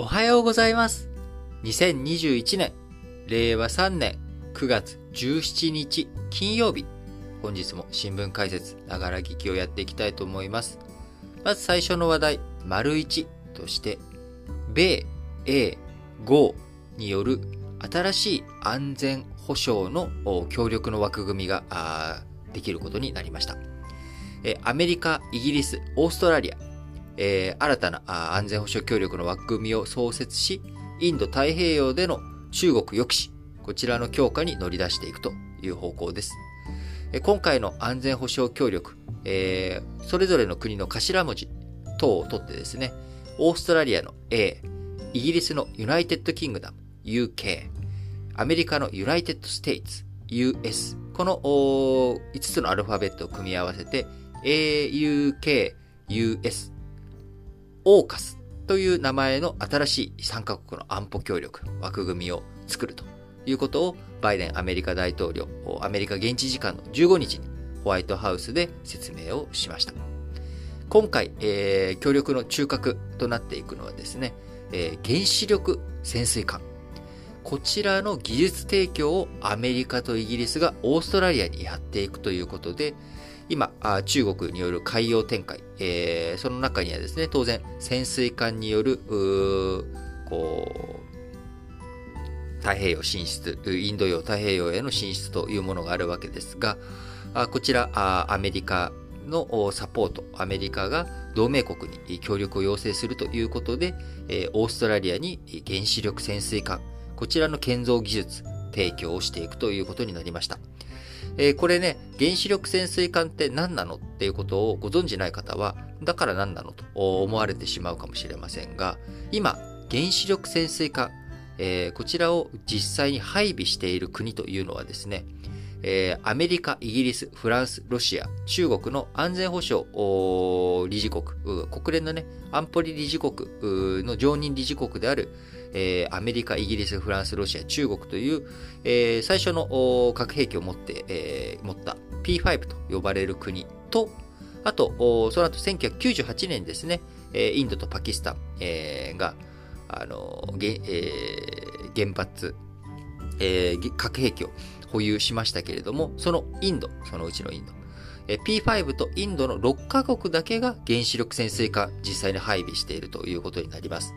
おはようございます。2021年、令和3年9月17日金曜日。本日も新聞解説、ながら聞きをやっていきたいと思います。まず最初の話題、丸1として、米、英、豪による新しい安全保障の協力の枠組みができることになりました。アメリカ、イギリス、オーストラリア、えー、新たな安全保障協力の枠組みを創設し、インド太平洋での中国抑止、こちらの強化に乗り出していくという方向です。今回の安全保障協力、えー、それぞれの国の頭文字等を取ってですね、オーストラリアの A、イギリスの United Kingdom UK、アメリカの United States US、この5つのアルファベットを組み合わせて AUK、US、オーカスという名前の新しい3カ国の安保協力枠組みを作るということをバイデンアメリカ大統領、アメリカ現地時間の15日にホワイトハウスで説明をしました。今回、えー、協力の中核となっていくのはですね、えー、原子力潜水艦。こちらの技術提供をアメリカとイギリスがオーストラリアにやっていくということで、今、中国による海洋展開、えー、その中にはですね、当然、潜水艦による、こう、太平洋進出、インド洋太平洋への進出というものがあるわけですが、あこちらあ、アメリカのサポート、アメリカが同盟国に協力を要請するということでえ、オーストラリアに原子力潜水艦、こちらの建造技術、提供をしていくということになりました。えー、これね、原子力潜水艦って何なのっていうことをご存じない方は、だから何なのと思われてしまうかもしれませんが、今、原子力潜水艦、えー、こちらを実際に配備している国というのはですね、えー、アメリカ、イギリス、フランス、ロシア、中国の安全保障理事国、国連のね、安保理理事国の常任理事国である、えー、アメリカ、イギリス、フランス、ロシア、中国という、えー、最初の核兵器を持って、えー、持った P5 と呼ばれる国と、あと、その後1998年ですね、インドとパキスタン、えー、が、あの、えー、原発、えー、核兵器を保有しましたけれども、そのインド、そのうちのインド、P5 とインドの6カ国だけが原子力潜水艦実際に配備しているということになります。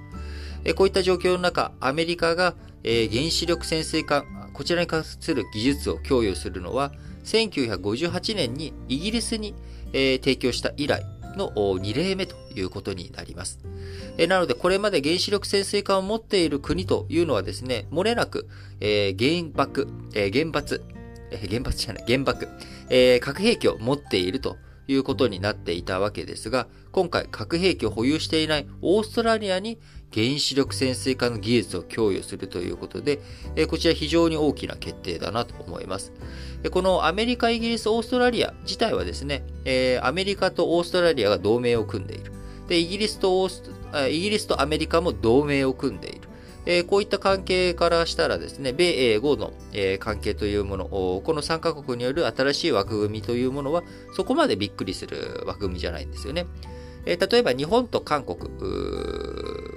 こういった状況の中、アメリカが原子力潜水艦、こちらに関する技術を供与するのは、1958年にイギリスに提供した以来の2例目ということになります。なので、これまで原子力潜水艦を持っている国というのはですね、漏れなく、原爆、原発、原発じゃない、原爆、核兵器を持っているということになっていたわけですが、今回核兵器を保有していないオーストラリアに原子力潜水艦の技術を供与するということで、こちら非常に大きな決定だなと思います。このアメリカ、イギリス、オーストラリア自体はですね、アメリカとオーストラリアが同盟を組んでいる。で、イギリスとイギリスとアメリカも同盟を組んでいる。こういった関係からしたらですね、米英豪の、関係というもの、この3カ国による新しい枠組みというものは、そこまでびっくりする枠組みじゃないんですよね。え例えば日本と韓国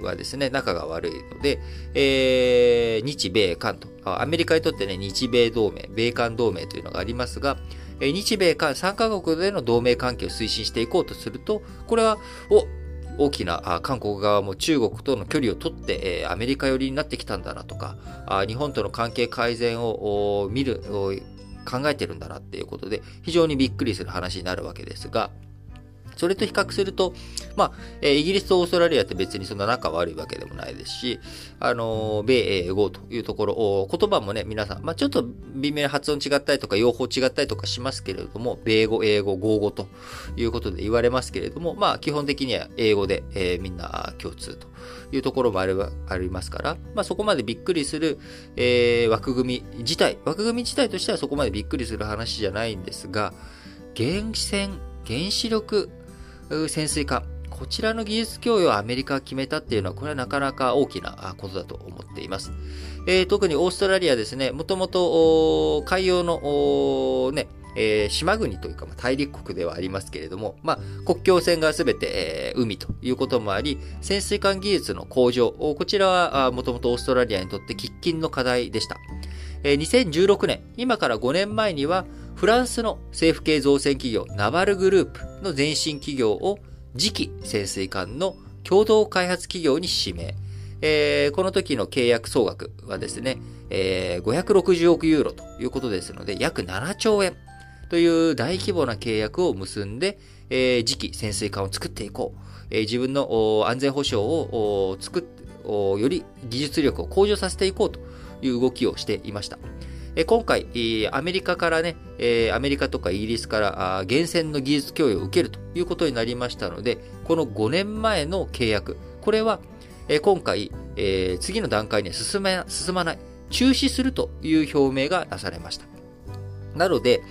はですね、仲が悪いので、えー、日米韓と、アメリカにとってね、日米同盟、米韓同盟というのがありますが、え日米韓3カ国での同盟関係を推進していこうとすると、これは、お、大きな韓国側も中国との距離を取ってアメリカ寄りになってきたんだなとか、日本との関係改善を見る、考えてるんだなっていうことで、非常にびっくりする話になるわけですが、それと比較すると、まあ、えイギリスとオーストラリアって別にそんな仲悪いわけでもないですし、あの米英語というところ、言葉もね、皆さん、まあ、ちょっと微妙に発音違ったりとか、用法違ったりとかしますけれども、米語、英語、合語ということで言われますけれども、まあ、基本的には英語で、えー、みんな共通というところもあればありますから、まあ、そこまでびっくりする、えー、枠組み自体、枠組み自体としてはそこまでびっくりする話じゃないんですが、原戦、原子力潜水艦、こちらの技術供与をアメリカが決めたっていうのは、これはなかなか大きなことだと思っています。えー、特にオーストラリアですね、もともと海洋のね、えー、島国というか、まあ、大陸国ではありますけれども、まあ、国境線がすべて、えー、海ということもあり、潜水艦技術の向上、こちらはもともとオーストラリアにとって喫緊の課題でした。2016年、今から5年前には、フランスの政府系造船企業ナバルグループの前身企業を次期潜水艦の共同開発企業に指名。えー、この時の契約総額はですね、えー、560億ユーロということですので、約7兆円という大規模な契約を結んで、えー、次期潜水艦を作っていこう。えー、自分の安全保障を作っより技術力を向上させていこうという動きをしていました。え今回、アメリカからね、えアメリカとかイギリスから厳選の技術供与を受けるということになりましたので、この5年前の契約、これはえ今回、え次の段階に進め進まない、中止するという表明がなされました。なので、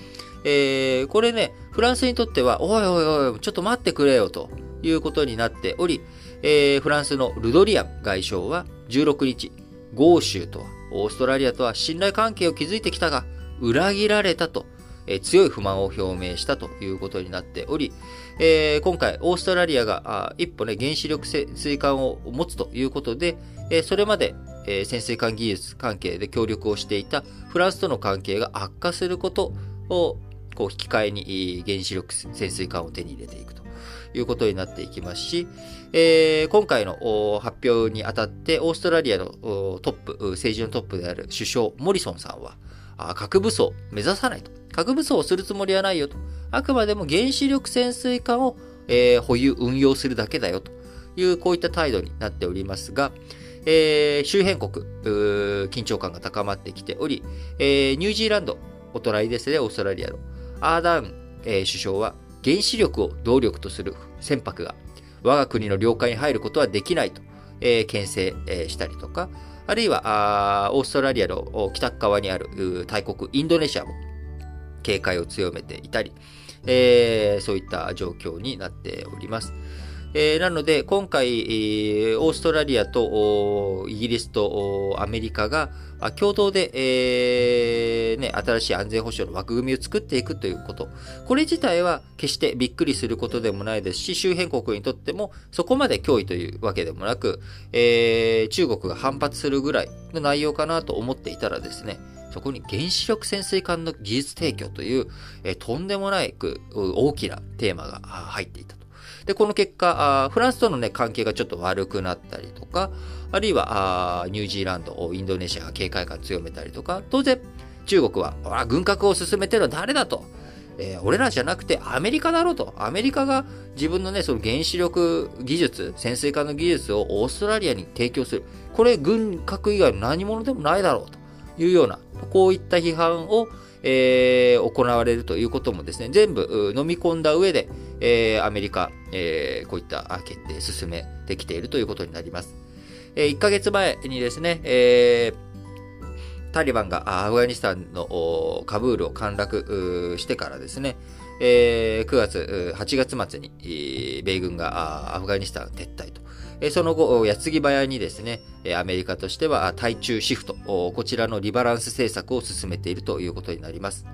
えー、これね、フランスにとっては、おいおいおい、ちょっと待ってくれよということになっており、えー、フランスのルドリアン外相は16日、豪州とはオーストラリアとは信頼関係を築いてきたが、裏切られたと、え、強い不満を表明したということになっており、えー、今回、オーストラリアがあ一歩ね、原子力潜水艦を持つということで、えー、それまで、えー、潜水艦技術関係で協力をしていたフランスとの関係が悪化することをこう引き換えに原子力潜水艦を手に入れていくと。いうことになっていきますし、えー、今回の発表にあたって、オーストラリアのトップ、政治のトップである首相、モリソンさんは、核武装目指さないと。核武装をするつもりはないよと。あくまでも原子力潜水艦を、えー、保有、運用するだけだよという、こういった態度になっておりますが、えー、周辺国、緊張感が高まってきており、えー、ニュージーランド、お隣ですね、オーストラリアの。アーダーン、えー、首相は、原子力を動力とする船舶が我が国の領海に入ることはできないと、えー、牽制、えー、したりとか、あるいはオーストラリアの北側にある大国インドネシアも警戒を強めていたり、えー、そういった状況になっております。えー、なので、今回、オーストラリアとイギリスとアメリカが共同で、えー、ね、新しい安全保障の枠組みを作っていくということ。これ自体は決してびっくりすることでもないですし、周辺国にとってもそこまで脅威というわけでもなく、えー、中国が反発するぐらいの内容かなと思っていたらですね、そこに原子力潜水艦の技術提供という、えー、とんでもないく大きなテーマが入っていた。で、この結果、フランスとのね、関係がちょっと悪くなったりとか、あるいは、ニュージーランド、インドネシアが警戒感強めたりとか、当然、中国は、あ軍拡を進めてるのは誰だと。えー、俺らじゃなくてアメリカだろうと。アメリカが自分のね、その原子力技術、潜水艦の技術をオーストラリアに提供する。これ、軍拡以外の何者でもないだろうというような、こういった批判を、えー、行われるということもですね、全部飲み込んだ上で、えー、アメリカ、えー、こういった決定進めてきているということになります。えー、1ヶ月前にですね、えー、タリバンがアフガニスタンのカブールを陥落してからですね、えー、9月、8月末に、米軍がアフガニスタン撤退と。その後、矢継ぎ早にですね、アメリカとしては対中シフト、こちらのリバランス政策を進めているということになります。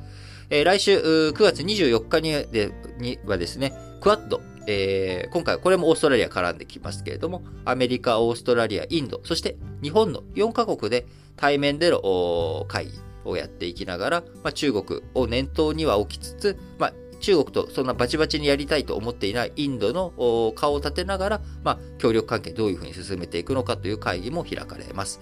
来週9月24日にはですね、クワッド、えー、今回これもオーストラリア絡んできますけれども、アメリカ、オーストラリア、インド、そして日本の4カ国で対面での会議をやっていきながら、まあ、中国を念頭には置きつつ、まあ、中国とそんなバチバチにやりたいと思っていないインドの顔を立てながら、まあ、協力関係どういうふうに進めていくのかという会議も開かれます。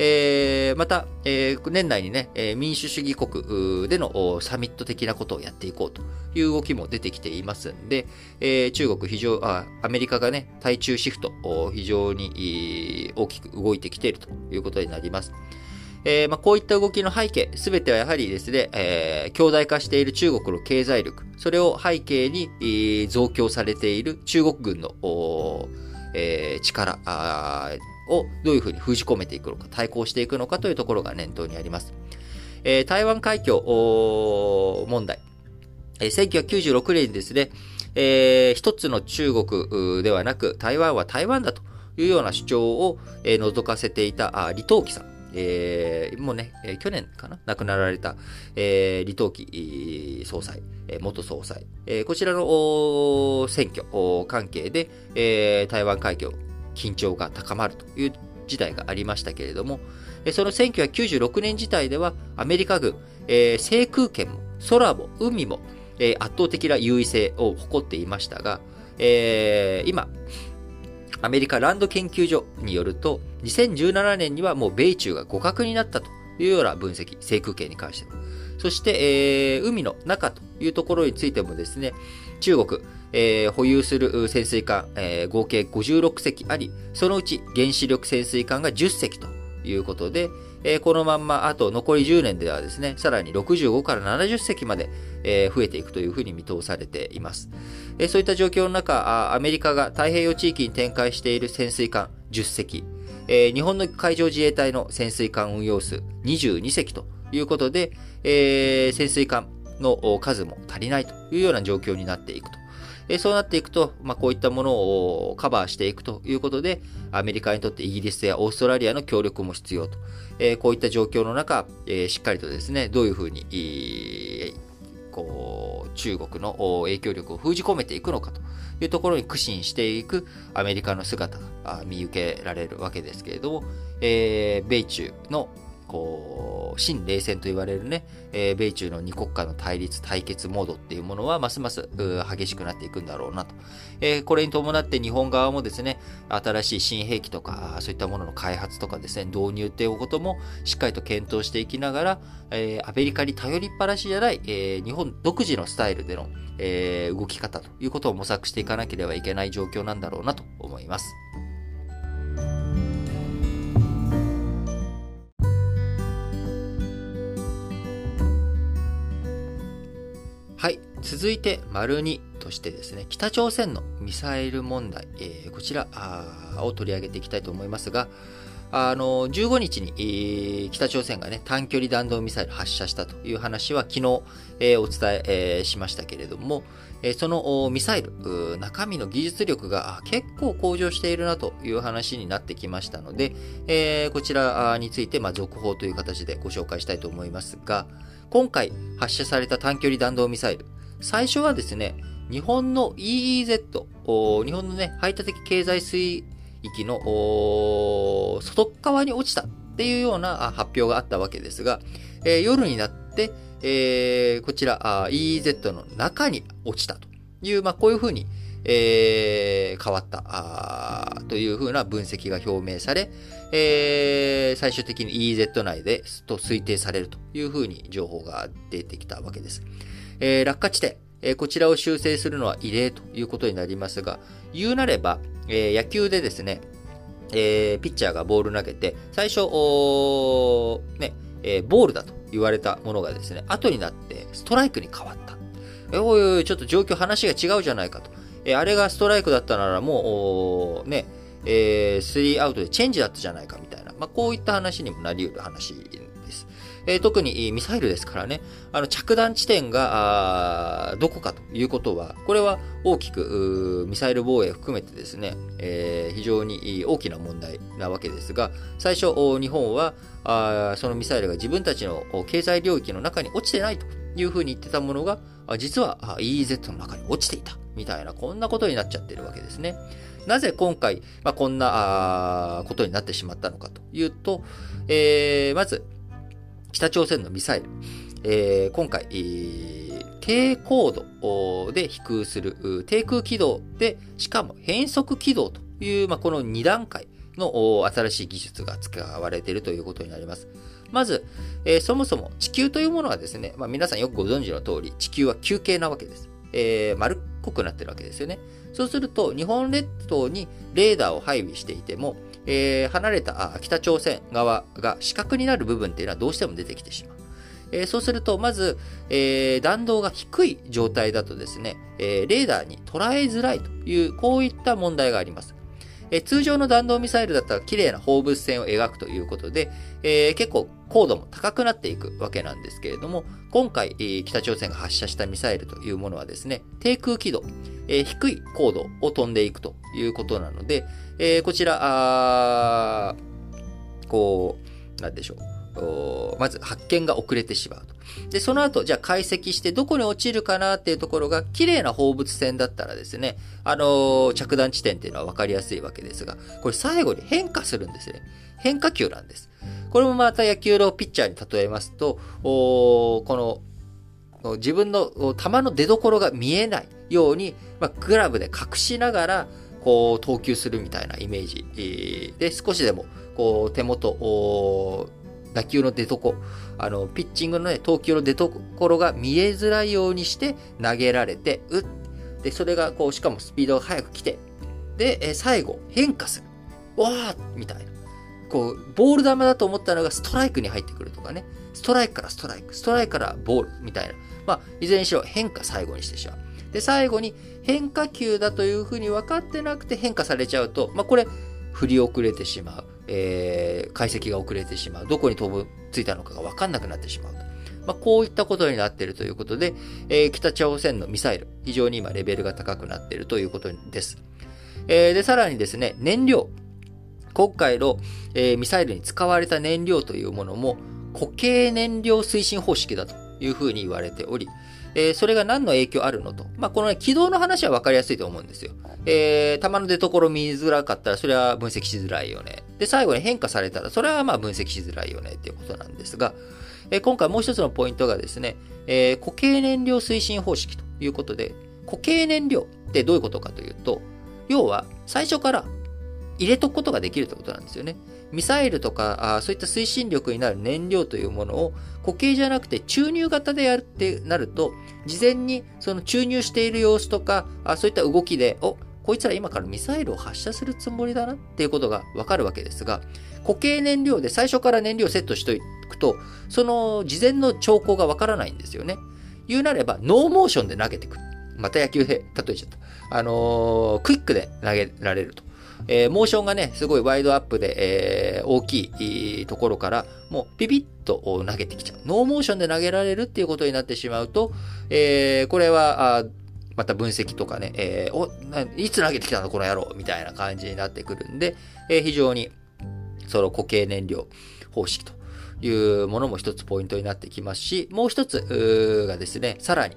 えー、また、えー、年内にね、えー、民主主義国でのサミット的なことをやっていこうという動きも出てきていますんで、えー、中国非常あ、アメリカがね、対中シフト、非常に大きく動いてきているということになります。えーまあ、こういった動きの背景、すべてはやはりですね、えー、強大化している中国の経済力、それを背景に、えー、増強されている中国軍の、えー、力をどういうふうに封じ込めていくのか、対抗していくのかというところが念頭にあります。えー、台湾海峡問題、えー、1996年にですね、えー、一つの中国ではなく、台湾は台湾だというような主張を、えー、覗かせていた李登輝さん。えー、もうね、えー、去年かな？亡くなられた、えー、李登輝総裁、え、元総裁、え、こちらの選挙関係で、え、台湾海峡緊張が高まるという時代がありましたけれども、その1996年時代ではアメリカ軍、え、制空権も空も海も、え、圧倒的な優位性を誇っていましたが、え、今、アメリカランド研究所によると、2017年にはもう米中が互角になったというような分析、制空権に関しては。そして、えー、海の中というところについてもですね、中国、えー、保有する潜水艦、えー、合計56隻あり、そのうち原子力潜水艦が10隻ということで、えー、このまんまあと残り10年ではですね、さらに65から70隻まで、えー、増えていくというふうに見通されています。そういった状況の中、アメリカが太平洋地域に展開している潜水艦10隻、日本の海上自衛隊の潜水艦運用数22隻ということで、潜水艦の数も足りないというような状況になっていくと。そうなっていくと、まあ、こういったものをカバーしていくということで、アメリカにとってイギリスやオーストラリアの協力も必要と。こういった状況の中、しっかりとですね、どういうふうに、こう、中国の影響力を封じ込めていくのかというところに苦心していくアメリカの姿が見受けられるわけですけれども、えー、米中のこう、新冷戦と言われるね、えー、米中の二国家の対立、対決モードっていうものは、ますます激しくなっていくんだろうなと。えー、これに伴って日本側もですね、新しい新兵器とか、そういったものの開発とかですね、導入っていうこともしっかりと検討していきながら、えー、アメリカに頼りっぱなしじゃない、えー、日本独自のスタイルでの、えー、動き方ということを模索していかなければいけない状況なんだろうなと思います。はい。続いて、丸2としてですね、北朝鮮のミサイル問題、えー、こちらを取り上げていきたいと思いますが、あの、15日に、えー、北朝鮮がね、短距離弾道ミサイル発射したという話は昨日、えー、お伝え、しましたけれども、そのミサイル、中身の技術力が結構向上しているなという話になってきましたので、こちらについて、まあ、続報という形でご紹介したいと思いますが、今回発射された短距離弾道ミサイル、最初はですね、日本の EEZ、日本のね、排他的経済水域の外側に落ちたっていうような発表があったわけですが、えー、夜になって、えー、こちら EEZ の中に落ちたという、まあ、こういうふうに、えー、変わったというふうな分析が表明され、えー、最終的に EEZ 内でと推定されるというふうに情報が出てきたわけです。えー、落下地点、えー、こちらを修正するのは異例ということになりますが、言うなれば、えー、野球でですね、えー、ピッチャーがボール投げて、最初、ね、えー、ボールだと言われたものがですね、後になってストライクに変わった。えおいおい、ちょっと状況話が違うじゃないかと。え、あれがストライクだったならもう、ね、えー、スリーアウトでチェンジだったじゃないかみたいな、まあ、こういった話にもなり得る話です。えー、特にミサイルですからね、あの着弾地点がどこかということは、これは大きくミサイル防衛含めてですね、えー、非常に大きな問題なわけですが、最初、日本はあそのミサイルが自分たちの経済領域の中に落ちてないというふうに言ってたものが、実は EEZ の中に落ちていた。みたいな、こんなことになっちゃってるわけですね。なぜ今回、まあ、こんなことになってしまったのかというと、えー、まず、北朝鮮のミサイル、えー、今回、えー、低高度で飛空する、低空軌道で、しかも変速軌道という、まあ、この2段階の新しい技術が使われているということになります。まず、えー、そもそも地球というものはですね、まあ、皆さんよくご存知の通り、地球は球形なわけです。えー、丸っこくなってるわけですよね。そうすると、日本列島にレーダーを配備していても、えー、離れたあ北朝鮮側が死角になる部分っていうのはどうしても出てきてしまう。えー、そうすると、まず、えー、弾道が低い状態だとですね、えレーダーに捉えづらいという、こういった問題があります。え通常の弾道ミサイルだったら綺麗な放物線を描くということで、えー、結構高度も高くなっていくわけなんですけれども、今回、北朝鮮が発射したミサイルというものはですね、低空軌道、えー、低い高度を飛んでいくということなので、えこちら、こう、なんでしょう。まず発見が遅れてしまうと。で、その後、じゃあ解析してどこに落ちるかなっていうところが、綺麗な放物線だったらですね、あのー、着弾地点っていうのは分かりやすいわけですが、これ最後に変化するんですね。変化球なんです。これもまた野球のピッチャーに例えますと、この、自分の球の出所が見えないように、まあ、グラブで隠しながら、こう、投球するみたいなイメージで、少しでも、こう、手元、打球の出所、あの、ピッチングのね、投球の出所が見えづらいようにして投げられて、うっ。で、それが、こう、しかもスピードが速く来て、で、え最後、変化する。わーみたいな。こう、ボール球だと思ったのがストライクに入ってくるとかね。ストライクからストライク、ストライクからボールみたいな。まあ、いずれにしろ変化最後にしてしまう。で、最後に変化球だというふうに分かってなくて変化されちゃうと、まあ、これ、振り遅れてしまう。えー、解析が遅れてしまう。どこに飛ぶ、ついたのかが分かんなくなってしまう。まあ、こういったことになっているということで、えー、北朝鮮のミサイル、非常に今レベルが高くなっているということです。えー、で、さらにですね、燃料。今回の、えー、ミサイルに使われた燃料というものも、固形燃料推進方式だというふうに言われており、えー、それが何の影響あるのと。まあ、このね、軌道の話は分かりやすいと思うんですよ。えー、弾の出所見づらかったら、それは分析しづらいよね。で、最後に変化されたら、それはまあ分析しづらいよねっていうことなんですが、えー、今回もう一つのポイントがですね、えー、固形燃料推進方式ということで、固形燃料ってどういうことかというと、要は最初から入れとくことができるってことなんですよね。ミサイルとか、あそういった推進力になる燃料というものを固形じゃなくて注入型でやるってなると、事前にその注入している様子とか、あそういった動きで、おこいつら今からミサイルを発射するつもりだなっていうことがわかるわけですが、固形燃料で最初から燃料セットしておくと、その事前の兆候がわからないんですよね。言うなれば、ノーモーションで投げてくる。また野球で例えちゃった。あのー、クイックで投げられると。えー、モーションがね、すごいワインドアップで、えー、大きいところから、もうピピッと投げてきちゃう。ノーモーションで投げられるっていうことになってしまうと、えー、これは、また分析とかね、えー、お、いつ投げてきたの？この野郎みたいな感じになってくるんで、えー、非常に、その固形燃料方式というものも一つポイントになってきますし、もう一つがですね、さらに、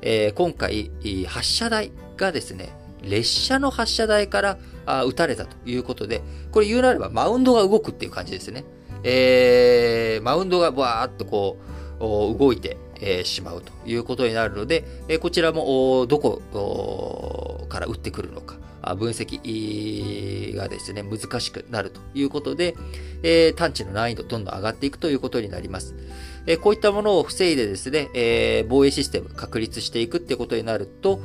えー、今回、発射台がですね、列車の発射台からあ撃たれたということで、これ言うなればマウンドが動くっていう感じですね。えー、マウンドがバーっとこう、動いて、えー、しまうということになるので、えー、こちらもどこから撃ってくるのか、分析がですね、難しくなるということで、えー、探知の難易度どんどん上がっていくということになります。えこういったものを防いでですね、え防衛システム確立していくってことになると、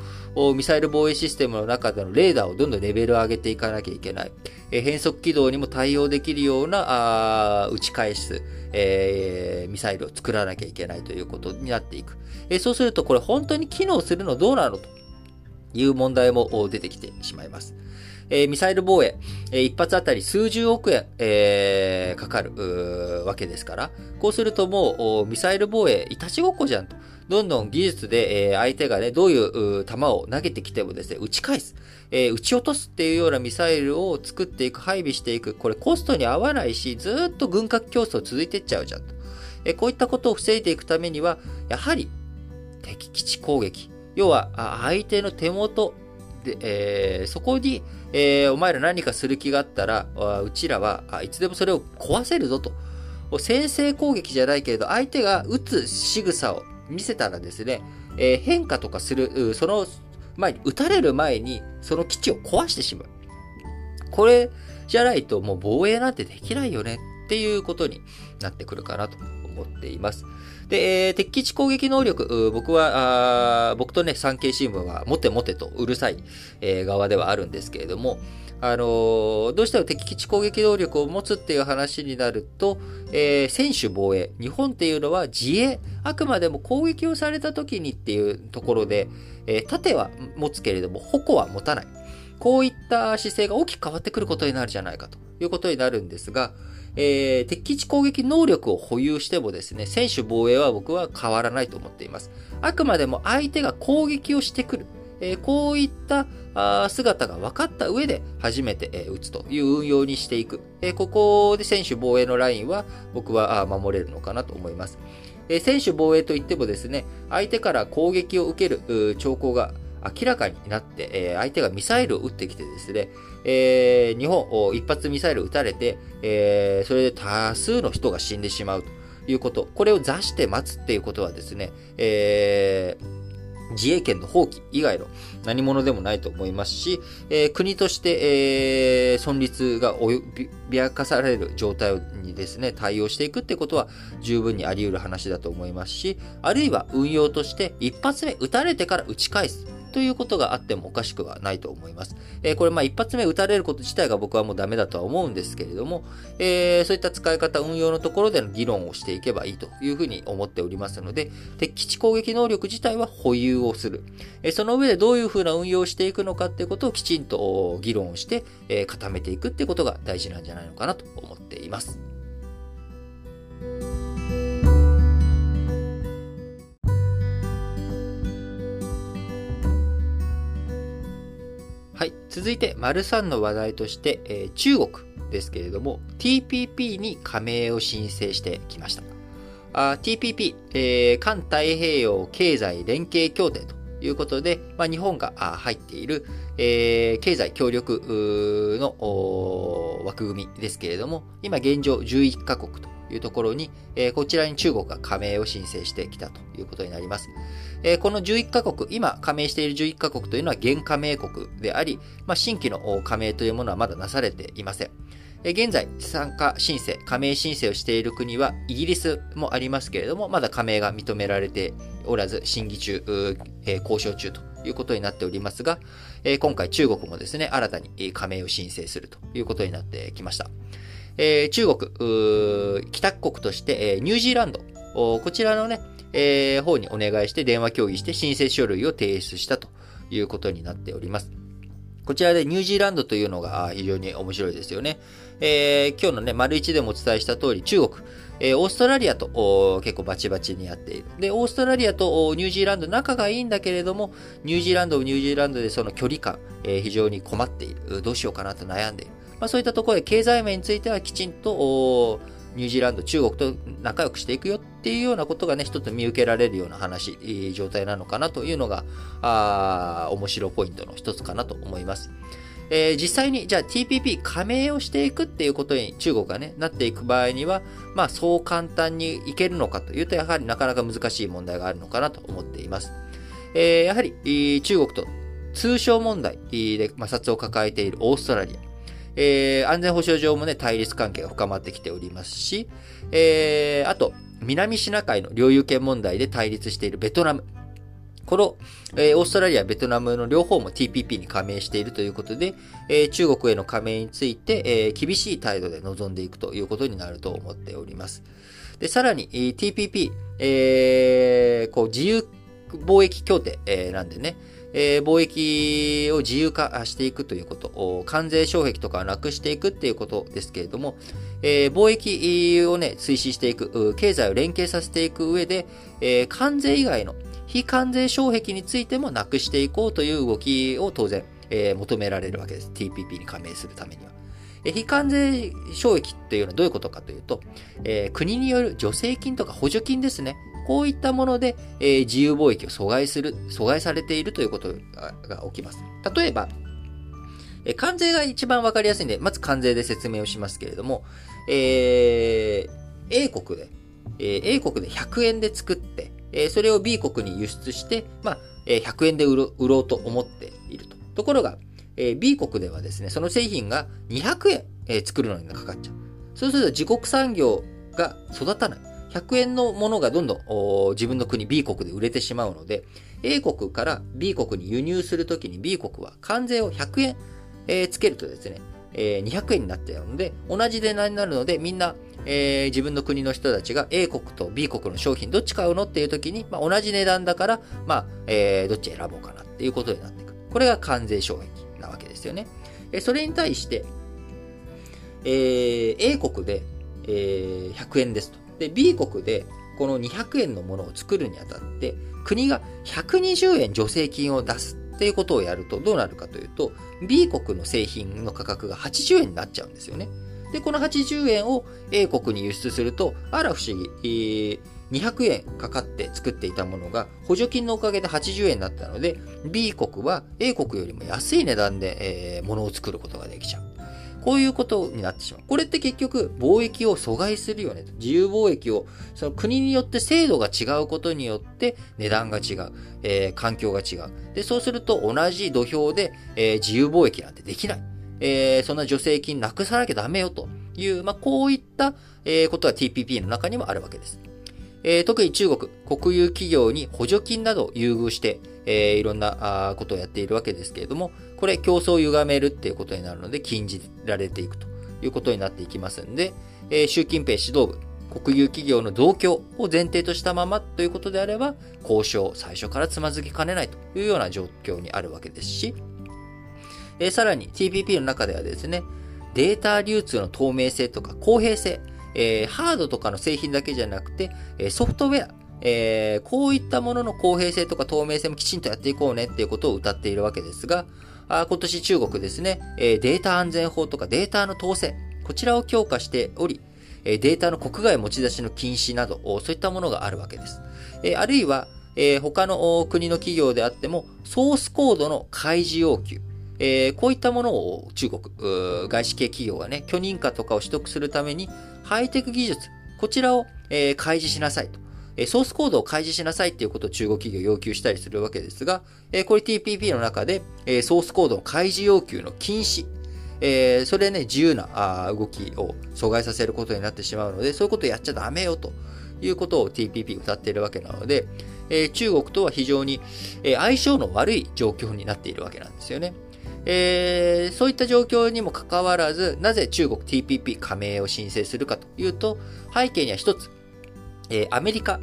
ミサイル防衛システムの中でのレーダーをどんどんレベルを上げていかなきゃいけない。え変速軌道にも対応できるような、あ打ち返す、えー、ミサイルを作らなきゃいけないということになっていく。えそうすると、これ本当に機能するのどうなのという問題も出てきてしまいます。えー、ミサイル防衛、えー、一発あたり数十億円、えー、かかるわけですから、こうするともう、ミサイル防衛、いたちごっこじゃんと。どんどん技術で、えー、相手がね、どういう弾を投げてきてもですね、撃ち返す、えー、撃ち落とすっていうようなミサイルを作っていく、配備していく。これコストに合わないし、ずっと軍拡競争続いていっちゃうじゃんと。えー、こういったことを防いでいくためには、やはり敵基地攻撃。要は、相手の手元で、えー、そこに、えー、お前ら何かする気があったら、うちらはいつでもそれを壊せるぞと。先制攻撃じゃないけれど、相手が撃つ仕草を見せたらですね、えー、変化とかする、その前に、撃たれる前に、その基地を壊してしまう。これじゃないともう防衛なんてできないよねっていうことになってくるかなと思っています。で、えー、敵基地攻撃能力、僕は、僕とね、産経新聞は、もてもてとうるさい、えー、側ではあるんですけれども、あのー、どうしても敵基地攻撃能力を持つっていう話になると、えー、選手防衛。日本っていうのは自衛。あくまでも攻撃をされた時にっていうところで、えー、盾は持つけれども、矛は持たない。こういった姿勢が大きく変わってくることになるじゃないかということになるんですが、えー、敵基地攻撃能力を保有してもですね、選手防衛は僕は変わらないと思っています。あくまでも相手が攻撃をしてくる。えー、こういったあ姿が分かった上で初めて、えー、打つという運用にしていく。えー、ここで選手防衛のラインは僕は守れるのかなと思います。えー、選手防衛といってもですね、相手から攻撃を受ける兆候が明らかになって、えー、相手がミサイルを撃ってきてですね、えー、日本一発ミサイル撃たれて、えー、それで多数の人が死んでしまうということ。これを座して待つっていうことはですね、えー、自衛権の放棄以外の何者でもないと思いますし、えー、国として、えー、存立が脅かされる状態にですね、対応していくってことは十分にあり得る話だと思いますし、あるいは運用として一発目撃たれてから撃ち返す。ということがあってもおかしくはないと思います。えー、これまあ一発目打たれること自体が僕はもうダメだとは思うんですけれども、えー、そういった使い方、運用のところでの議論をしていけばいいというふうに思っておりますので、敵基地攻撃能力自体は保有をする。えー、その上でどういうふうな運用をしていくのかっていうことをきちんと議論をして、え固めていくってことが大事なんじゃないのかなと思っています。続いて、丸3の話題として、えー、中国ですけれども、TPP に加盟を申請してきました。TPP、えー、環太平洋経済連携協定ということで、まあ、日本が入っている、えー、経済協力の枠組みですけれども、今現状11カ国というところに、えー、こちらに中国が加盟を申請してきたということになります。えー、この11カ国、今加盟している11カ国というのは現加盟国であり、まあ、新規の加盟というものはまだなされていません。え現在、参加申請、加盟申請をしている国はイギリスもありますけれども、まだ加盟が認められておらず、審議中、えー、交渉中ということになっておりますが、え、今回中国もですね、新たに加盟を申請するということになってきました。え、中国、帰宅国として、えニュージーランド、こちらのね、えー、方にお願いして電話協議して申請書類を提出したということになっております。こちらでニュージーランドというのが非常に面白いですよね。えー、今日のね、丸一でもお伝えした通り、中国、えー、オーストラリアと結構バチバチにやっている。で、オーストラリアとニュージーランド仲がいいんだけれども、ニュージーランドニュージーランドでその距離感、えー、非常に困っている。どうしようかなと悩んでいる。まあ、そういったところで経済面についてはきちんと、ニュージーランド、中国と仲良くしていくよっていうようなことがね、一つ見受けられるような話、状態なのかなというのが、あ面白ポイントの一つかなと思います。えー、実際に、じゃあ TPP 加盟をしていくっていうことに中国がね、なっていく場合には、まあそう簡単にいけるのかというと、やはりなかなか難しい問題があるのかなと思っています。えー、やはり、中国と通商問題で摩擦を抱えているオーストラリア。えー、安全保障上もね、対立関係が深まってきておりますし、えー、あと、南シナ海の領有権問題で対立しているベトナム。この、えー、オーストラリア、ベトナムの両方も TPP に加盟しているということで、えー、中国への加盟について、えー、厳しい態度で臨んでいくということになると思っております。で、さらに、TPP、えー、こう、自由貿易協定、えー、なんでね、えー、貿易を自由化していくということ、関税障壁とかなくしていくっていうことですけれども、えー、貿易をね、推進していく、経済を連携させていく上で、えー、関税以外の非関税障壁についてもなくしていこうという動きを当然、えー、求められるわけです。TPP に加盟するためには。非関税障壁っていうのはどういうことかというと、えー、国による助成金とか補助金ですね。こういったもので、えー、自由貿易を阻害する、阻害されているということが起きます。例えば、えー、関税が一番わかりやすいんで、まず関税で説明をしますけれども、えー、A 国で、えー、A 国で100円で作って、えー、それを B 国に輸出して、まあ、えー、100円で売ろうと思っていると。ところが、えー、B 国ではですね、その製品が200円、えー、作るのにかかっちゃう。そうすると自国産業が育たない。100円のものがどんどん自分の国 B 国で売れてしまうので、A 国から B 国に輸入するときに B 国は関税を100円、えー、つけるとですね、えー、200円になってるので、同じ値段になるので、みんな、えー、自分の国の人たちが A 国と B 国の商品どっち買うのっていう時に、まあ、同じ値段だから、まあ、えー、どっち選ぼうかなっていうことになってくる。これが関税障壁なわけですよね。えそれに対して、えー、A 国で、えー、100円ですと。で、B 国でこの200円のものを作るにあたって、国が120円助成金を出すっていうことをやるとどうなるかというと、B 国の製品の価格が80円になっちゃうんですよね。で、この80円を A 国に輸出すると、あら不思議、200円かかって作っていたものが補助金のおかげで80円になったので、B 国は A 国よりも安い値段で、えー、物を作ることができちゃう。こういうことになってしまう。これって結局、貿易を阻害するよね。自由貿易を、その国によって制度が違うことによって値段が違う。えー、環境が違う。で、そうすると同じ土俵で、えー、自由貿易なんてできない。えー、そんな助成金なくさなきゃダメよという、まあ、こういった、え、ことが TPP の中にもあるわけです。えー、特に中国、国有企業に補助金などを優遇して、えー、いろんなことをやっているわけですけれども、これ競争を歪めるっていうことになるので禁じられていくということになっていきますんで、えー、習近平指導部、国有企業の増強を前提としたままということであれば、交渉、最初からつまずきかねないというような状況にあるわけですし、えー、さらに TPP の中ではですね、データ流通の透明性とか公平性、えー、ハードとかの製品だけじゃなくて、えソフトウェア、えー、こういったものの公平性とか透明性もきちんとやっていこうねっていうことを歌っているわけですが、あ今年中国ですね、えー、データ安全法とかデータの統制、こちらを強化しており、えー、データの国外持ち出しの禁止など、そういったものがあるわけです。えー、あるいは、えー、他の国の企業であっても、ソースコードの開示要求、えー、こういったものを中国、外資系企業がね、許認可とかを取得するために、ハイテク技術、こちらを、えー、開示しなさいと。えソースコードを開示しなさいっていうことを中国企業要求したりするわけですが、えこれ TPP の中で、えソースコードの開示要求の禁止。えそれね、自由なあ動きを阻害させることになってしまうので、そういうことをやっちゃダメよということを TPP 歌っているわけなので、え中国とは非常に、え相性の悪い状況になっているわけなんですよね。えー、そういった状況にもかかわらず、なぜ中国 TPP 加盟を申請するかというと、背景には一つ、えー、アメリカ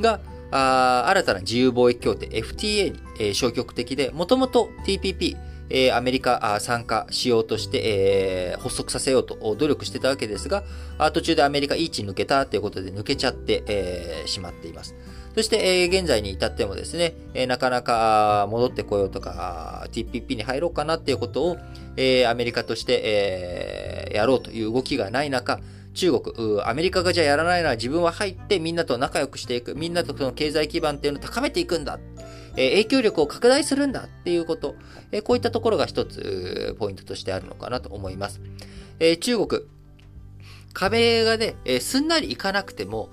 があ新たな自由貿易協定 FTA に、えー、消極的で、もともと TPP、えー、アメリカ参加しようとして、えー、発足させようと努力してたわけですが、途中でアメリカいい位置抜けたということで抜けちゃって、えー、しまっています。そして、えー、現在に至ってもですね、えー、なかなか戻ってこようとか、TPP に入ろうかなっていうことを、えー、アメリカとして、えー、やろうという動きがない中、中国、アメリカがじゃあやらないなら自分は入ってみんなと仲良くしていく、みんなとその経済基盤っていうのを高めていくんだ。え影響力を拡大するんだっていうこと、えこういったところが一つポイントとしてあるのかなと思います。え中国、加盟がね、えすんなりいかなくても、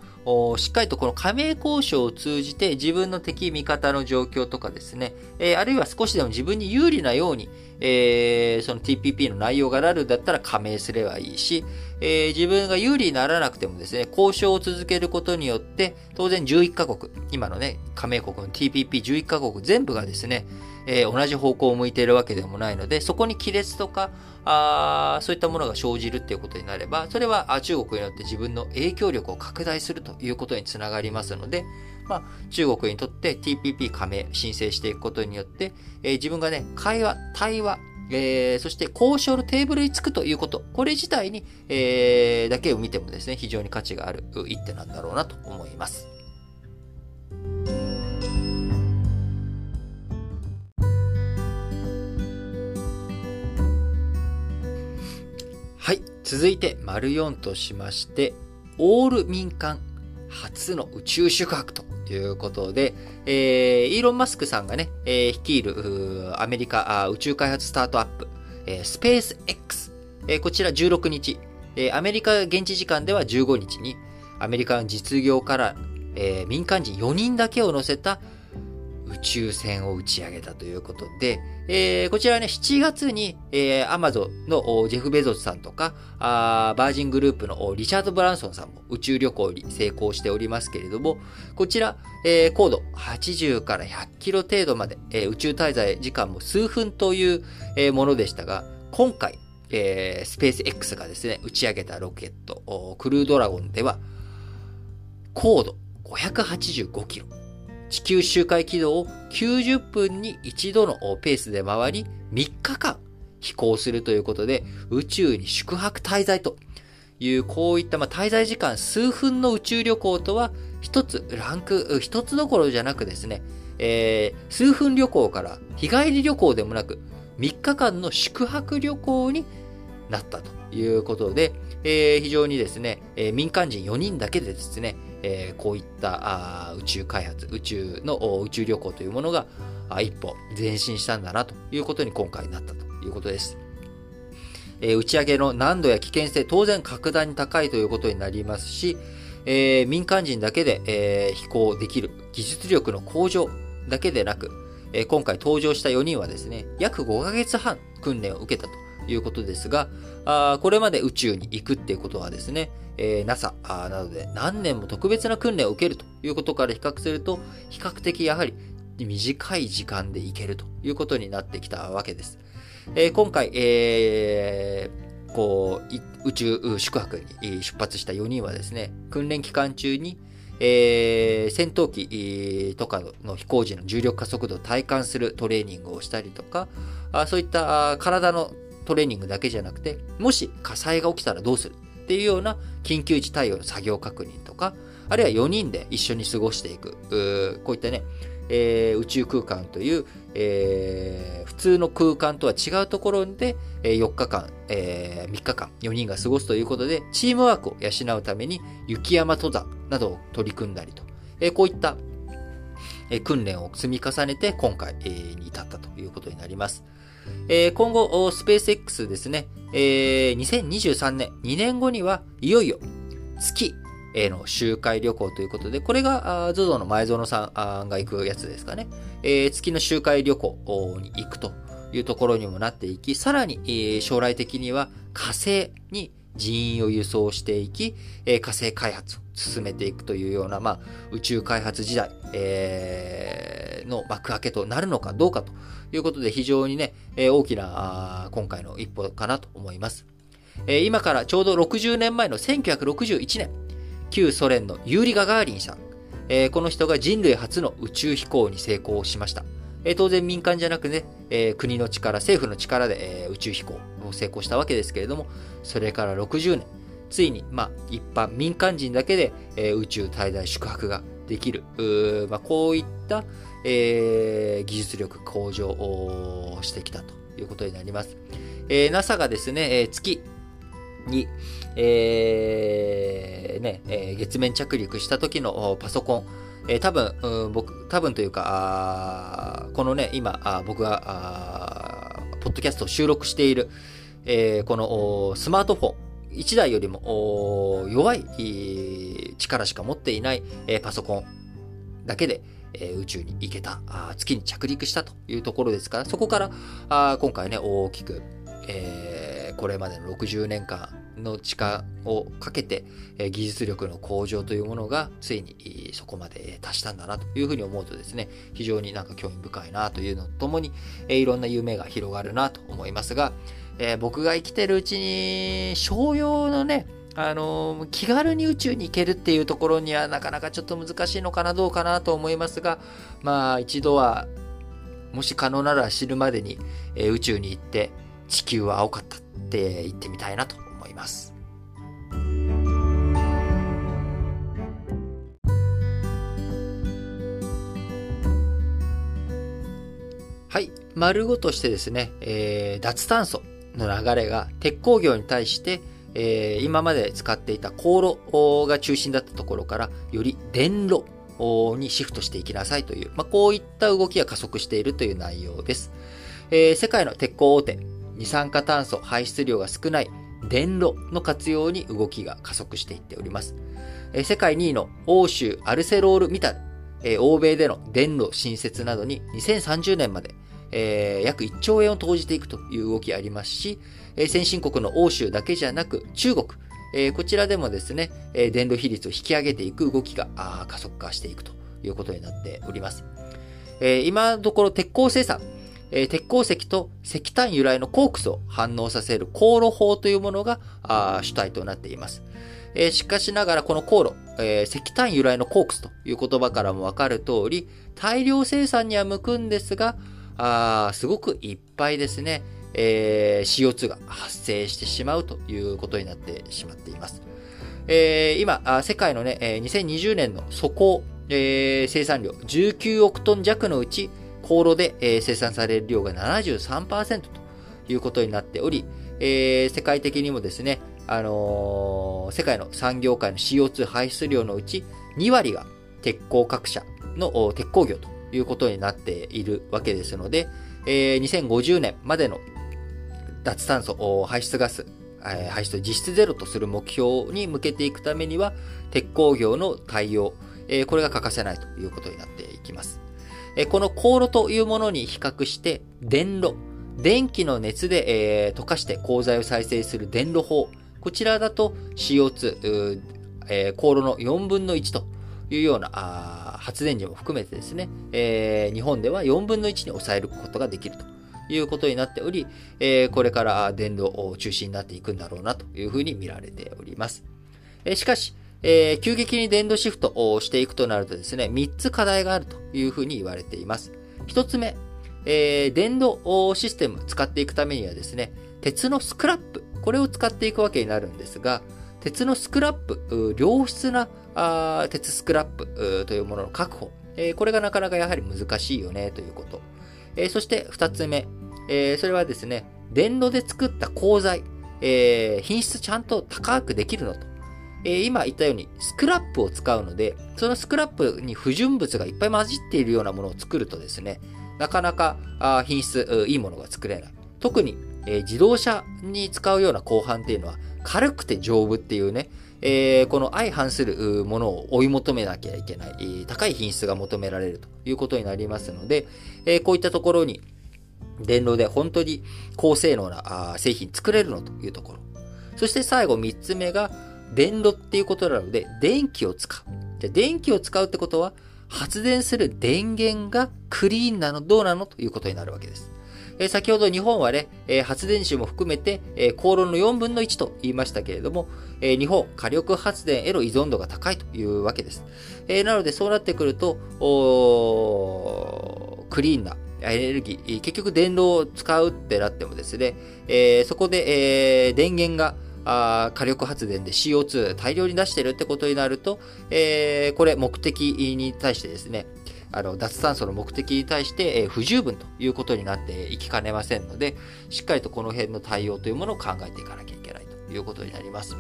しっかりとこの加盟交渉を通じて自分の敵味方の状況とかですね、えー、あるいは少しでも自分に有利なように、えー、その TPP の内容がなるんだったら加盟すればいいし、えー、自分が有利にならなくてもですね、交渉を続けることによって、当然11カ国、今のね、加盟国の TPP11 カ国全部がですね、えー、同じ方向を向いているわけでもないので、そこに亀裂とか、あそういったものが生じるっていうことになれば、それは中国によって自分の影響力を拡大するということにつながりますので、まあ、中国にとって TPP 加盟申請していくことによって、えー、自分がね、会話、対話、えー、そして交渉のテーブルにつくということ、これ自体に、えー、だけを見てもですね、非常に価値がある一手なんだろうなと思います。続いて、丸4としまして、オール民間初の宇宙宿泊ということで、えー、イーロン・マスクさんがね、えー、率いるアメリカ宇宙開発スタートアップ、えー、スペース X、えー、こちら16日、えー、アメリカ現地時間では15日に、アメリカの実業から、えー、民間人4人だけを乗せた宇宙船を打ち上げたということで、えー、こちらね、7月に、えー、アマゾンのジェフ・ベゾスさんとか、あーバージングループのリチャード・ブランソンさんも宇宙旅行に成功しておりますけれども、こちら、えー、高度80から100キロ程度まで、えー、宇宙滞在時間も数分という、えー、ものでしたが、今回、えー、スペース X がですね、打ち上げたロケット、クルードラゴンでは、高度585キロ、地球周回軌道を90分に一度のペースで回り、3日間飛行するということで、宇宙に宿泊滞在という、こういった、ま滞在時間数分の宇宙旅行とは、一つランク、一つどころじゃなくですね、えー、数分旅行から日帰り旅行でもなく、3日間の宿泊旅行になったということで、えー、非常にですね、えー、民間人4人だけでですね、え、こういったあ宇宙開発、宇宙の宇宙旅行というものが一歩前進したんだなということに今回なったということです。え、打ち上げの難度や危険性、当然格段に高いということになりますし、えー、民間人だけで、えー、飛行できる技術力の向上だけでなく、えー、今回登場した4人はですね、約5ヶ月半訓練を受けたということですが、あこれまで宇宙に行くっていうことはですね、えー、NASA などで何年も特別な訓練を受けるということから比較すると、比較的やはり短い時間で行けるということになってきたわけです。えー、今回、えー、こう、宇宙宿泊に出発した4人はですね、訓練期間中に、えー、戦闘機とかの飛行時の重力加速度を体感するトレーニングをしたりとか、あそういった体のトレーニングだけじゃなくて、もし火災が起きたらどうするっていうような緊急時対応の作業確認とか、あるいは4人で一緒に過ごしていく、こういったね、えー、宇宙空間という、えー、普通の空間とは違うところで、え4日間、えー、3日間、4人が過ごすということで、チームワークを養うために雪山登山などを取り組んだりと、え、こういった、え、訓練を積み重ねて今回、に至ったということになります。えー、今後、スペース X ですね、えー、2023年、2年後には、いよいよ月への周回旅行ということで、これが ZOZO の前園さんが行くやつですかね。えー、月の周回旅行に行くというところにもなっていき、さらに、えー、将来的には火星に人員を輸送していき、えー、火星開発を進めていくというような、まあ、宇宙開発時代、えー、の幕開けとなるのかどうかということで非常にね、えー、大きな今回の一歩かなと思います。えー、今からちょうど60年前の1961年、旧ソ連のユーリ・ガガーリンさん、えー、この人が人類初の宇宙飛行に成功しました。えー、当然民間じゃなくね、えー、国の力、政府の力で、え宇宙飛行成功したわけですけれども、それから60年、ついに、まあ、一般民間人だけで、え宇宙滞在宿泊ができる、まあ、こういった、えー、技術力向上をしてきたということになります。えー、NASA がですね、えー、月に、えー、ね、え、月面着陸した時のパソコン、えー、多分、うん、僕、多分というか、このね、今、あ僕が、ポッドキャストを収録している、えー、このスマートフォン、1台よりも弱い力しか持っていない、パソコンだけで、宇宙に行けた、月に着陸したというところですから、そこから今回ね、大きく、えー、これまでの60年間の力をかけて、技術力の向上というものがついにそこまで達したんだなというふうに思うとですね、非常になんか興味深いなというのとともに、いろんな夢が広がるなと思いますが、えー、僕が生きてるうちに商用のね、あの、気軽に宇宙に行けるっていうところにはなかなかちょっと難しいのかな、どうかなと思いますが、まあ一度は、もし可能なら知るまでに、えー、宇宙に行って地球は青かったって言ってみたいなと思います。はい。丸ごとしてですね、えー、脱炭素の流れが鉄鋼業に対してえー、今まで使っていた航路が中心だったところから、より電路にシフトしていきなさいという、まあ、こういった動きが加速しているという内容です。えー、世界の鉄鋼大手、二酸化炭素排出量が少ない電路の活用に動きが加速していっております。えー、世界2位の欧州アルセロールミタル、えー、欧米での電路新設などに2030年まで、えー、約1兆円を投じていくという動きありますし、え先進国の欧州だけじゃなく中国、えこちらでもですね、え電動比率を引き上げていく動きが加速化していくということになっております。え今のところ鉄鋼生産、え鉄鉱石と石炭由来のコークスを反応させる航路法というものが主体となっています。えしかしながらこの航路、え石炭由来のコークスという言葉からもわかる通り、大量生産には向くんですが、あすごくいっぱいですね、えー、CO2 が発生してしまうということになってしまっています。えー、今、世界のね、2020年の素行えー、生産量19億トン弱のうち、高炉で、えー、生産される量が73%ということになっており、えー、世界的にもですね、あのー、世界の産業界の CO2 排出量のうち2割が鉄鋼各社の鉄鋼業ということになっているわけですので、えー、2050年までの脱炭素排出ガス、排出実質ゼロとする目標に向けていくためには、鉄鋼業の対応、えー、これが欠かせないということになっていきます。えー、この高炉というものに比較して、電炉、電気の熱で、えー、溶かして鋼材を再生する電炉法、こちらだと CO2、えー、高炉の4分の1というようなあ発電時も含めてですね、えー、日本では4分の1に抑えることができるということになっており、えー、これから電動を中心になっていくんだろうなというふうに見られております。えー、しかし、えー、急激に電動シフトをしていくとなるとですね、3つ課題があるというふうに言われています。1つ目、えー、電動システム使っていくためにはですね、鉄のスクラップ、これを使っていくわけになるんですが、鉄のスクラップ、良質なあ鉄スクラップというものの確保、えー、これがなかなかやはり難しいよねということ。えー、そして二つ目、えー、それはですね、電炉で作った鋼材、えー、品質ちゃんと高くできるのと。えー、今言ったように、スクラップを使うので、そのスクラップに不純物がいっぱい混じっているようなものを作るとですね、なかなかあ品質、いいものが作れない。特に、えー、自動車に使うような鋼板っていうのは、軽くて丈夫っていうね、えー、この相反するものを追い求めなきゃいけない、高い品質が求められるということになりますので、えー、こういったところに、電動で本当に高性能な製品作れるのというところ。そして最後3つ目が、電炉っていうことなので、電気を使う。じゃ電気を使うってことは、発電する電源がクリーンなの、どうなのということになるわけです。え先ほど日本はね、え発電種も含めて、え高炉の4分の1と言いましたけれども、え日本、火力発電への依存度が高いというわけです。えなので、そうなってくると、クリーンなエネルギー、結局電動を使うってなってもですね、えそこで、え電源があ火力発電で CO2 大量に出してるってことになると、え、これ目的に対してですね、あの、脱炭素の目的に対して、え不十分ということになっていきかねませんので、しっかりとこの辺の対応というものを考えていかなきゃいけないということになります。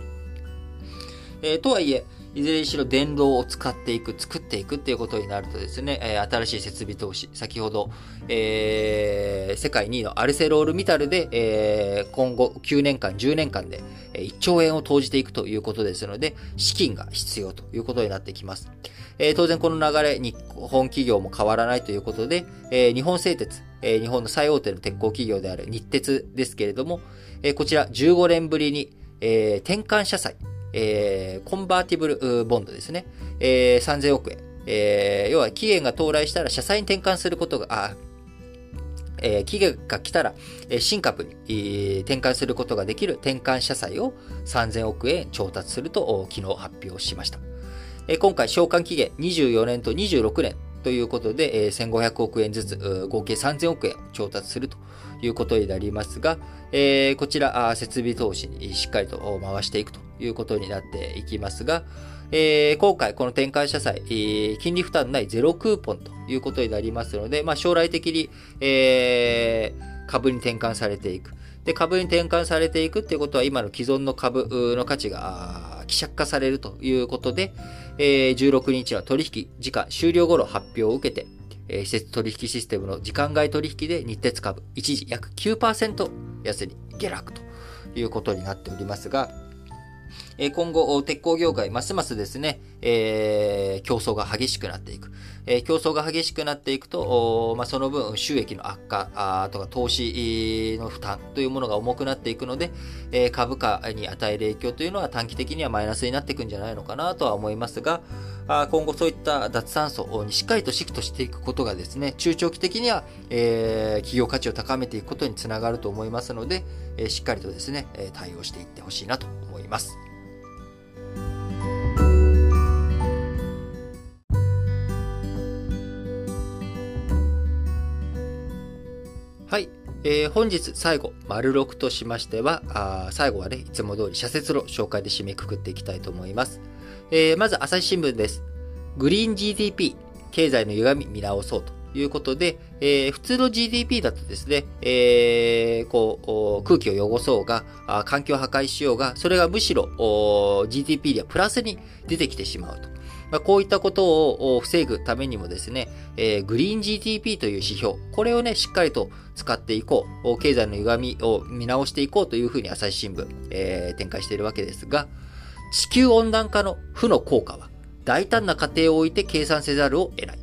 えー、とはいえ、いずれにしろ電動を使っていく、作っていくっていうことになるとですね、新しい設備投資、先ほど、えー、世界2位のアルセロールミタルで、えー、今後9年間、10年間で1兆円を投じていくということですので、資金が必要ということになってきます。えー、当然この流れ、日本企業も変わらないということで、え、日本製鉄、え、日本の最大手の鉄鋼企業である日鉄ですけれども、え、こちら15年ぶりに、え、転換社債、えー、コンバーティブルボンドですね。えー、3000億円。えー、要は期限が到来したら社債に転換することが、あ、えー、期限が来たら、えー、新株に、えー、転換することができる転換社債を3000億円調達すると昨日発表しました。えー、今回償還期限24年と26年ということで、えー、1500億円ずつ合計3000億円調達するということになりますが、えー、こちら設備投資にしっかりと回していくということになっていきますが、えー、今回この転換社債、えー、金利負担ないゼロクーポンということになりますので、まあ、将来的に、えー、株に転換されていく。で、株に転換されていくっていうことは、今の既存の株の価値が希釈化されるということで、えー、16日の取引時間終了後の発表を受けて、えー、施設取引システムの時間外取引で日鉄株一時約9%安に下落ということになっておりますが、今後、鉄鋼業界、ますますですね、えー、競争が激しくなっていく。えー、競争が激しくなっていくと、まあ、その分収益の悪化あとか投資の負担というものが重くなっていくので、えー、株価に与える影響というのは短期的にはマイナスになっていくんじゃないのかなとは思いますが、あ今後そういった脱炭素にしっかりとシフトしていくことがですね、中長期的には、えー、企業価値を高めていくことにつながると思いますので、えー、しっかりとですね、対応していってほしいなと思います。はい。えー、本日最後、丸6としましては、あ最後はね、いつも通り社説の紹介で締めくくっていきたいと思います。えー、まず、朝日新聞です。グリーン GDP、経済の歪み見直そうということで、えー、普通の GDP だとですね、えー、こう、空気を汚そうが、環境を破壊しようが、それがむしろ GDP ではプラスに出てきてしまうと。まあ、こういったことを防ぐためにもですね、えー、グリーン GDP という指標、これをね、しっかりと使っていこう、経済の歪みを見直していこうというふうに朝日新聞、えー、展開しているわけですが、地球温暖化の負の効果は、大胆な過程を置いて計算せざるを得ない。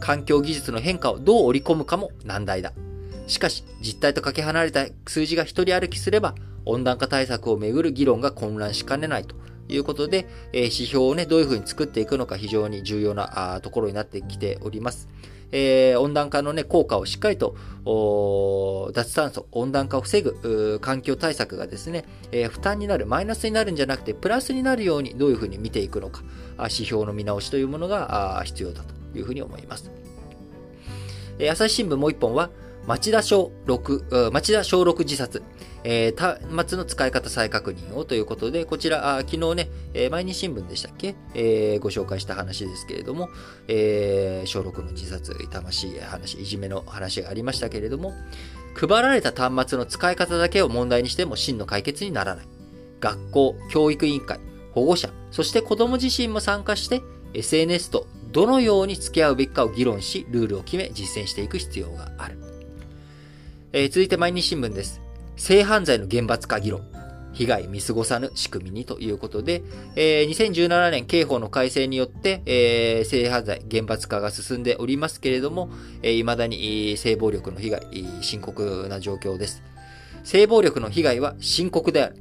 環境技術の変化をどう織り込むかも難題だ。しかし、実態とかけ離れた数字が一人歩きすれば、温暖化対策をめぐる議論が混乱しかねないということで、え指標をね、どういうふうに作っていくのか非常に重要なところになってきております。えー、温暖化のね、効果をしっかりと、脱炭素、温暖化を防ぐ環境対策がですね、えー、負担になる、マイナスになるんじゃなくて、プラスになるようにどういうふうに見ていくのか、指標の見直しというものが必要だというふうに思います。えー、朝日新聞もう一本は、町田小6、町田小6自殺。えー、端末の使い方再確認をということで、こちら、昨日ね、えー、毎日新聞でしたっけ、えー、ご紹介した話ですけれども、えー、小6の自殺、痛ましい話、いじめの話がありましたけれども、配られた端末の使い方だけを問題にしても真の解決にならない。学校、教育委員会、保護者、そして子供自身も参加して、SNS とどのように付き合うべきかを議論し、ルールを決め、実践していく必要がある。えー、続いて毎日新聞です。性犯罪の厳罰化議論。被害見過ごさぬ仕組みにということで、えー、2017年刑法の改正によって、えー、性犯罪厳罰化が進んでおりますけれども、えー、未だに性暴力の被害、深刻な状況です。性暴力の被害は深刻である。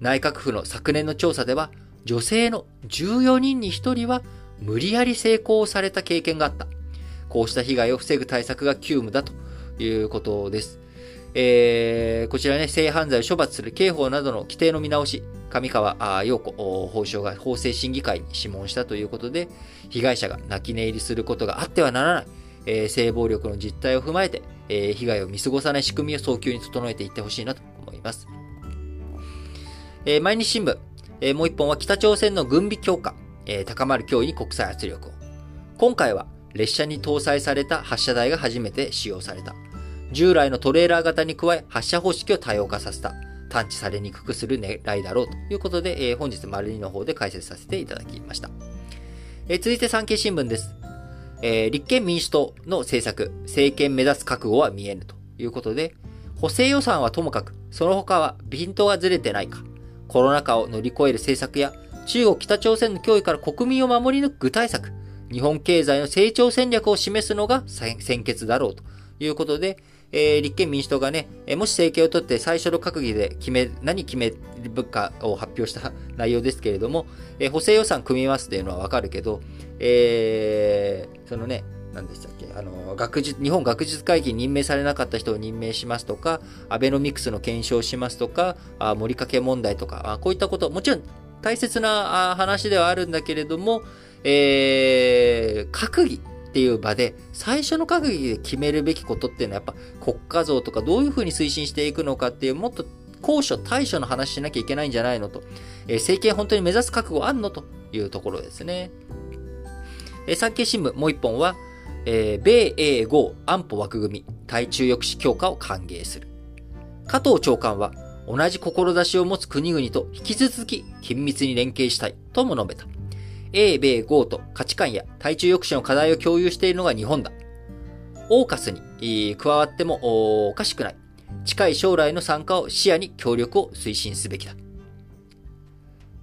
内閣府の昨年の調査では、女性の14人に1人は無理やり成功された経験があった。こうした被害を防ぐ対策が急務だということです。えー、こちらね、性犯罪を処罰する刑法などの規定の見直し、上川陽子法相が法制審議会に諮問したということで、被害者が泣き寝入りすることがあってはならない、えー、性暴力の実態を踏まえて、えー、被害を見過ごさない仕組みを早急に整えていってほしいなと思います。えー、毎日新聞、えー、もう一本は北朝鮮の軍備強化、えー、高まる脅威に国際圧力を。今回は列車に搭載された発射台が初めて使用された。従来のトレーラー型に加え発射方式を多様化させた。探知されにくくする狙いだろうということで、えー、本日丸2の方で解説させていただきました。えー、続いて産経新聞です。えー、立憲民主党の政策、政権目指す覚悟は見えぬということで、補正予算はともかく、その他はピントがずれてないか、コロナ禍を乗り越える政策や、中国北朝鮮の脅威から国民を守り抜く具体策、日本経済の成長戦略を示すのが先決だろうということで、えー、立憲民主党がね、えー、もし政権を取って最初の閣議で決め、何決めるかを発表した内容ですけれども、えー、補正予算組みますっていうのはわかるけど、えー、そのね、何でしたっけあの、学術、日本学術会議に任命されなかった人を任命しますとか、アベノミクスの検証しますとか、あ盛りかけ問題とかあ、こういったこと、もちろん大切な話ではあるんだけれども、えー、閣議っていう場で、最初の閣議で決めるべきことっていうのはやっぱ国家像とかどういうふうに推進していくのかっていうもっと高所対処の話しなきゃいけないんじゃないのと、えー、政権本当に目指す覚悟あんのというところですね。えー、産経新聞もう一本は、えー、米英豪安保枠組み、対中抑止強化を歓迎する。加藤長官は、同じ志を持つ国々と引き続き緊密に連携したいとも述べた。英米豪と価値観や対中抑止の課題を共有しているのが日本だ。オーカスに加わってもおかしくない。近い将来の参加を視野に協力を推進すべきだ。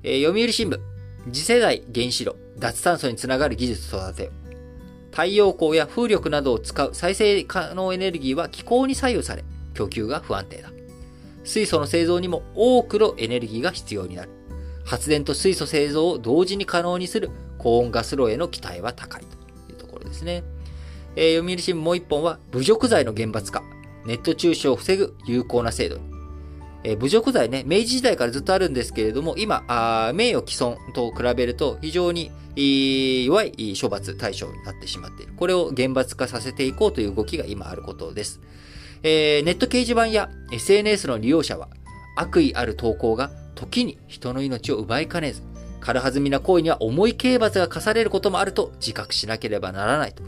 えー、読売新聞、次世代原子炉、脱炭素につながる技術育て。太陽光や風力などを使う再生可能エネルギーは気候に左右され、供給が不安定だ。水素の製造にも多くのエネルギーが必要になる。発電と水素製造を同時に可能にする高温ガス炉への期待は高いというところですね。えー、読売新聞もう一本は侮辱罪の厳罰化。ネット中傷を防ぐ有効な制度。えー、侮辱罪ね、明治時代からずっとあるんですけれども、今、あ名誉毀損と比べると非常に弱い処罰対象になってしまっている。これを厳罰化させていこうという動きが今あることです。えー、ネット掲示板や SNS の利用者は悪意ある投稿が時に人の命を奪いかねず、軽はずみな行為には重い刑罰が課されることもあると自覚しなければならないと。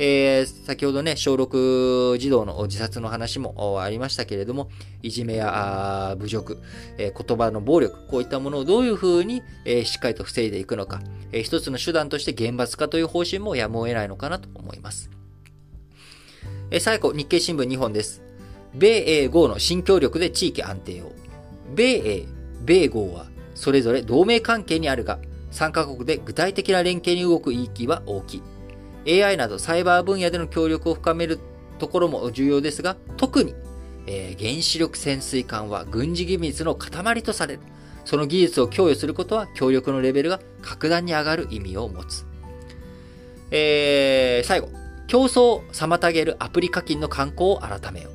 えー、先ほどね、小6児童の自殺の話もありましたけれども、いじめや侮辱、えー、言葉の暴力、こういったものをどういうふうに、えー、しっかりと防いでいくのか、えー、一つの手段として厳罰化という方針もやむを得ないのかなと思います。えー、最後、日経新聞2本です。米英豪の新協力で地域安定を。米英、米豪はそれぞれ同盟関係にあるが、3カ国で具体的な連携に動く意義は大きい。AI などサイバー分野での協力を深めるところも重要ですが、特に、えー、原子力潜水艦は軍事機密の塊とされる。その技術を供与することは協力のレベルが格段に上がる意味を持つ。えー、最後。競争を妨げるアプリ課金の慣行を改めよう。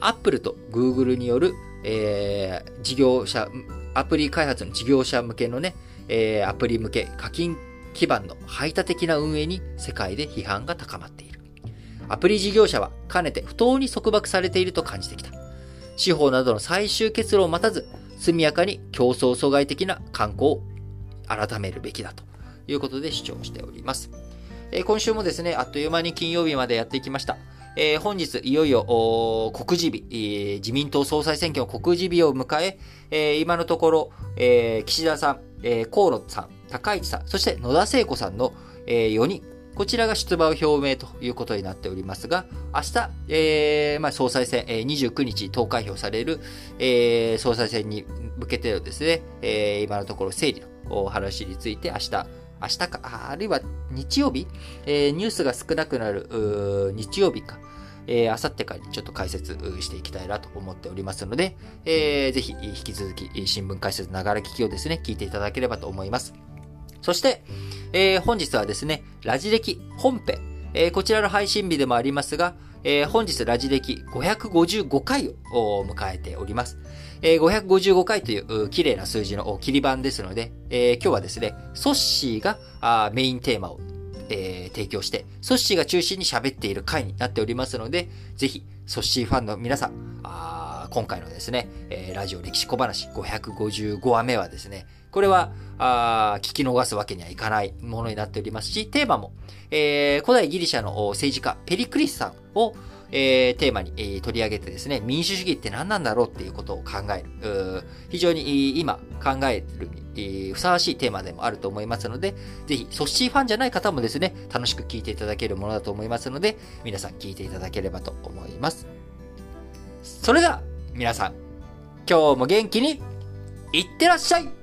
Apple と Google による、えー、事業者、アプリ開発の事業者向けのね、えー、アプリ向け課金基盤の排他的な運営に世界で批判が高まっている。アプリ事業者はかねて不当に束縛されていると感じてきた。司法などの最終結論を待たず、速やかに競争阻害的な観光を改めるべきだということで主張しております。えー、今週もですね、あっという間に金曜日までやっていきました。えー、本日、いよいよ、告示日、えー、自民党総裁選挙の告示日を迎え、えー、今のところ、え岸田さん、え河野さん、高市さん、そして野田聖子さんの、え4人、こちらが出馬を表明ということになっておりますが、明日、えー、まあ、総裁選、えー、29日投開票される、えー、総裁選に向けてのですね、えー、今のところ整理の話について明日、明日か、あるいは日曜日、えー、ニュースが少なくなる日曜日か、えー、あさってからにちょっと解説していきたいなと思っておりますので、えー、ぜひ引き続き新聞解説ながら聞きをですね、聞いていただければと思います。そして、えー、本日はですね、ラジ歴本編、えー、こちらの配信日でもありますが、えー、本日ラジ歴555回を迎えております。えー、555回という綺麗な数字の切り板ですので、えー、今日はですね、ソッシーがあーメインテーマを、えー、提供して、ソッシーが中心に喋っている回になっておりますので、ぜひ、ソッシーファンの皆さん、あ今回のですね、えー、ラジオ歴史小話555話目はですね、これは、あ聞き逃すわけにはいかないものになっておりますし、テーマも、えー、古代ギリシャの政治家、ペリクリスさんを、えー、テーマに、えー、取り上げてですね、民主主義って何なんだろうっていうことを考える。非常に今考えるに、ふさわしいテーマでもあると思いますので、ぜひ、ソッシーファンじゃない方もですね、楽しく聞いていただけるものだと思いますので、皆さん聞いていただければと思います。それでは、皆さん、今日も元気に、いってらっしゃい